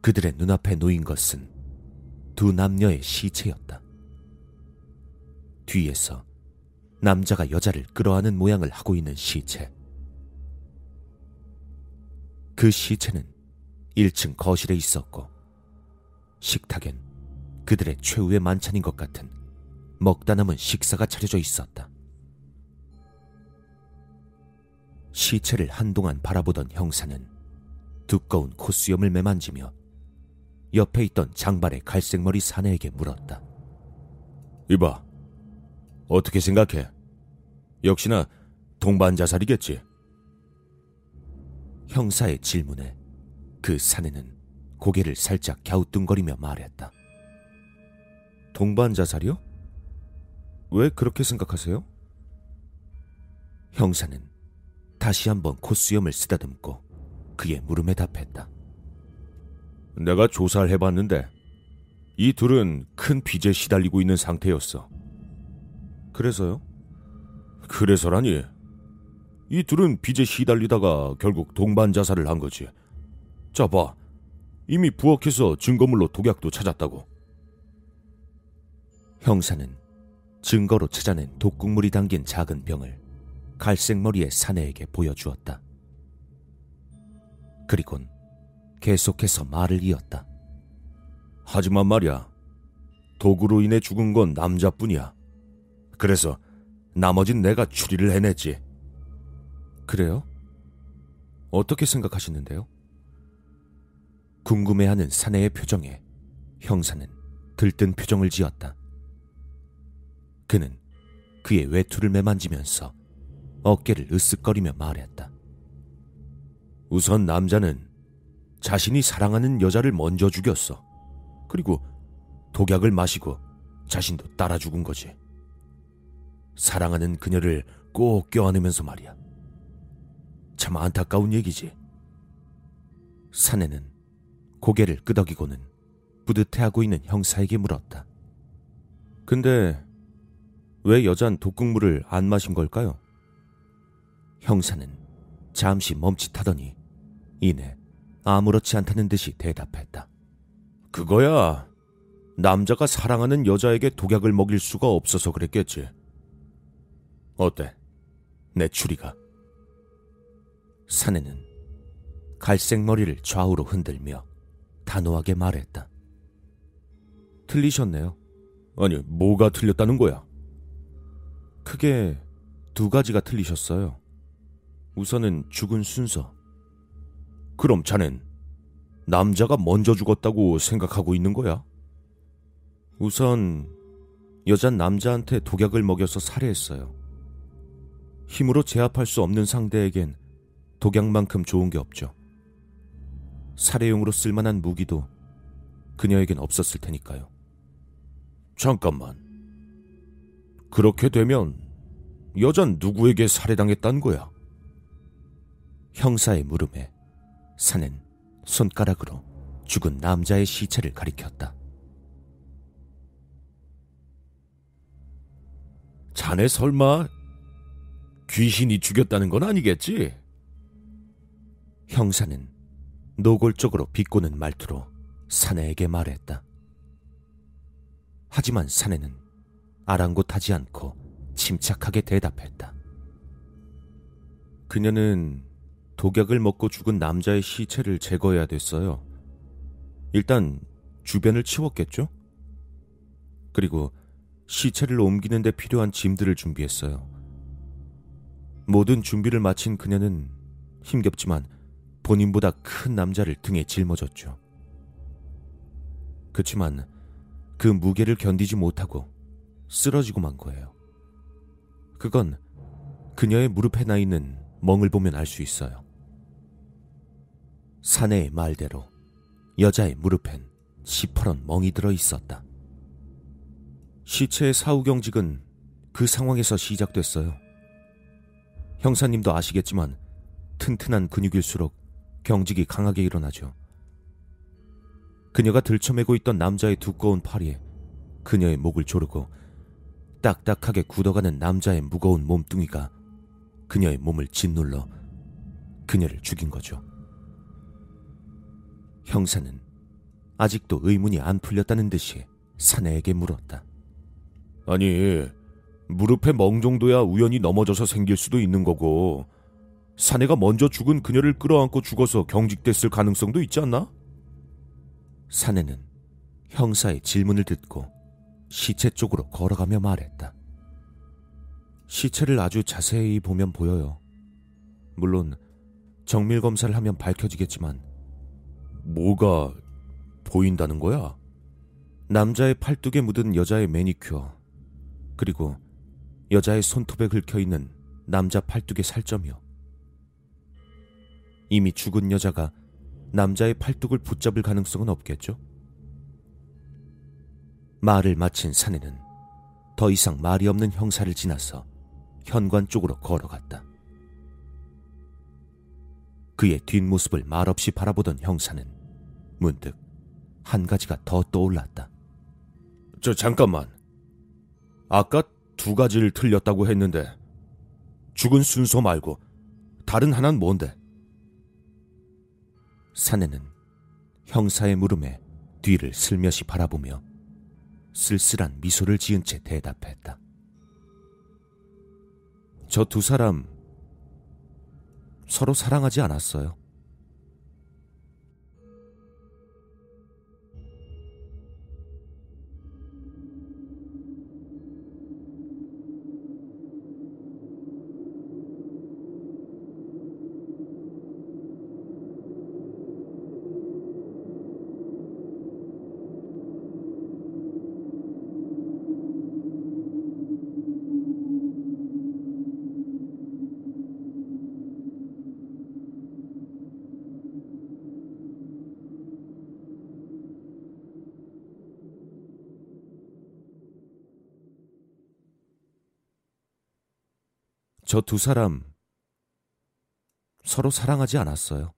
그들의 눈앞에 놓인 것은 두 남녀의 시체였다. 뒤에서 남자가 여자를 끌어안는 모양을 하고 있는 시체. 그 시체는 1층 거실에 있었고 식탁엔 그들의 최후의 만찬인 것 같은 먹다 남은 식사가 차려져 있었다. 시체를 한동안 바라보던 형사는 두꺼운 콧수염을 매만지며 옆에 있던 장발의 갈색머리 사내에게 물었다. 이봐, 어떻게 생각해? 역시나 동반 자살이겠지. 형사의 질문에 그 사내는 고개를 살짝 갸우뚱거리며 말했다. 동반 자살이요? 왜 그렇게 생각하세요? 형사는 다시 한번 콧수염을 쓰다듬고 그의 물음에 답했다. 내가 조사를 해봤는데 이 둘은 큰 빚에 시달리고 있는 상태였어. 그래서요? 그래서라니. 이 둘은 빚에 시달리다가 결국 동반 자살을 한 거지. 자 봐. 이미 부엌에서 증거물로 독약도 찾았다고. 형사는 증거로 찾아낸 독국물이 담긴 작은 병을 갈색 머리의 사내에게 보여주었다. 그리곤 계속해서 말을 이었다. 하지만 말이야. 도구로 인해 죽은 건 남자뿐이야. 그래서 나머진 내가 추리를 해냈지. 그래요? 어떻게 생각하시는데요? 궁금해하는 사내의 표정에 형사는 들뜬 표정을 지었다. 그는 그의 외투를 매만지면서 어깨를 으쓱거리며 말했다. 우선 남자는 자신이 사랑하는 여자를 먼저 죽였어. 그리고 독약을 마시고 자신도 따라 죽은 거지. 사랑하는 그녀를 꼭 껴안으면서 말이야. 참 안타까운 얘기지. 사내는 고개를 끄덕이고는 뿌듯해하고 있는 형사에게 물었다. 근데 왜 여잔 독극물을 안 마신 걸까요? 형사는 잠시 멈칫하더니 이내 아무렇지 않다는 듯이 대답했다. 그거야. 남자가 사랑하는 여자에게 독약을 먹일 수가 없어서 그랬겠지. 어때? 내 추리가. 사내는 갈색 머리를 좌우로 흔들며 단호하게 말했다. 틀리셨네요. 아니, 뭐가 틀렸다는 거야? 크게 두 가지가 틀리셨어요. 우선은 죽은 순서. 그럼 자넨 남자가 먼저 죽었다고 생각하고 있는 거야? 우선 여잔 남자한테 독약을 먹여서 살해했어요. 힘으로 제압할 수 없는 상대에겐 독약만큼 좋은 게 없죠. 살해용으로 쓸만한 무기도 그녀에겐 없었을 테니까요. 잠깐만. 그렇게 되면 여잔 누구에게 살해당했단 거야? 형사의 물음에 사는 손가락으로 죽은 남자의 시체를 가리켰다. 자네 설마 귀신이 죽였다는 건 아니겠지? 형사는 노골적으로 비꼬는 말투로 사내에게 말했다. 하지만 사내는 아랑곳하지 않고 침착하게 대답했다. 그녀는 독약을 먹고 죽은 남자의 시체를 제거해야 됐어요. 일단 주변을 치웠겠죠? 그리고 시체를 옮기는 데 필요한 짐들을 준비했어요. 모든 준비를 마친 그녀는 힘겹지만 본인보다 큰 남자를 등에 짊어졌죠. 그치만 그 무게를 견디지 못하고 쓰러지고 만 거예요. 그건 그녀의 무릎에 나 있는 멍을 보면 알 수 있어요. 사내의 말대로 여자의 무릎엔 시퍼런 멍이 들어 있었다. 시체의 사후 경직은 그 상황에서 시작됐어요. 형사님도 아시겠지만 튼튼한 근육일수록 경직이 강하게 일어나죠. 그녀가 들쳐매고 있던 남자의 두꺼운 팔이 그녀의 목을 조르고 딱딱하게 굳어가는 남자의 무거운 몸뚱이가 그녀의 몸을 짓눌러 그녀를 죽인 거죠. 형사는 아직도 의문이 안 풀렸다는 듯이 사내에게 물었다. 아니, 무릎에 멍 정도야 우연히 넘어져서 생길 수도 있는 거고, 사내가 먼저 죽은 그녀를 끌어안고 죽어서 경직됐을 가능성도 있지 않나? 사내는 형사의 질문을 듣고 시체 쪽으로 걸어가며 말했다. 시체를 아주 자세히 보면 보여요. 물론 정밀 검사를 하면 밝혀지겠지만 뭐가 보인다는 거야? 남자의 팔뚝에 묻은 여자의 매니큐어 그리고 여자의 손톱에 긁혀 있는 남자 팔뚝의 살점이요. 이미 죽은 여자가 남자의 팔뚝을 붙잡을 가능성은 없겠죠? 말을 마친 사내는 더 이상 말이 없는 형사를 지나서 현관 쪽으로 걸어갔다. 그의 뒷모습을 말없이 바라보던 형사는 문득 한 가지가 더 떠올랐다. 저 잠깐만. 아까 두 가지를 틀렸다고 했는데 죽은 순서 말고 다른 하나는 뭔데? 사내는 형사의 물음에 뒤를 슬며시 바라보며 쓸쓸한 미소를 지은 채 대답했다. 저 두 사람 서로 사랑하지 않았어요. 저 두 사람 서로 사랑하지 않았어요.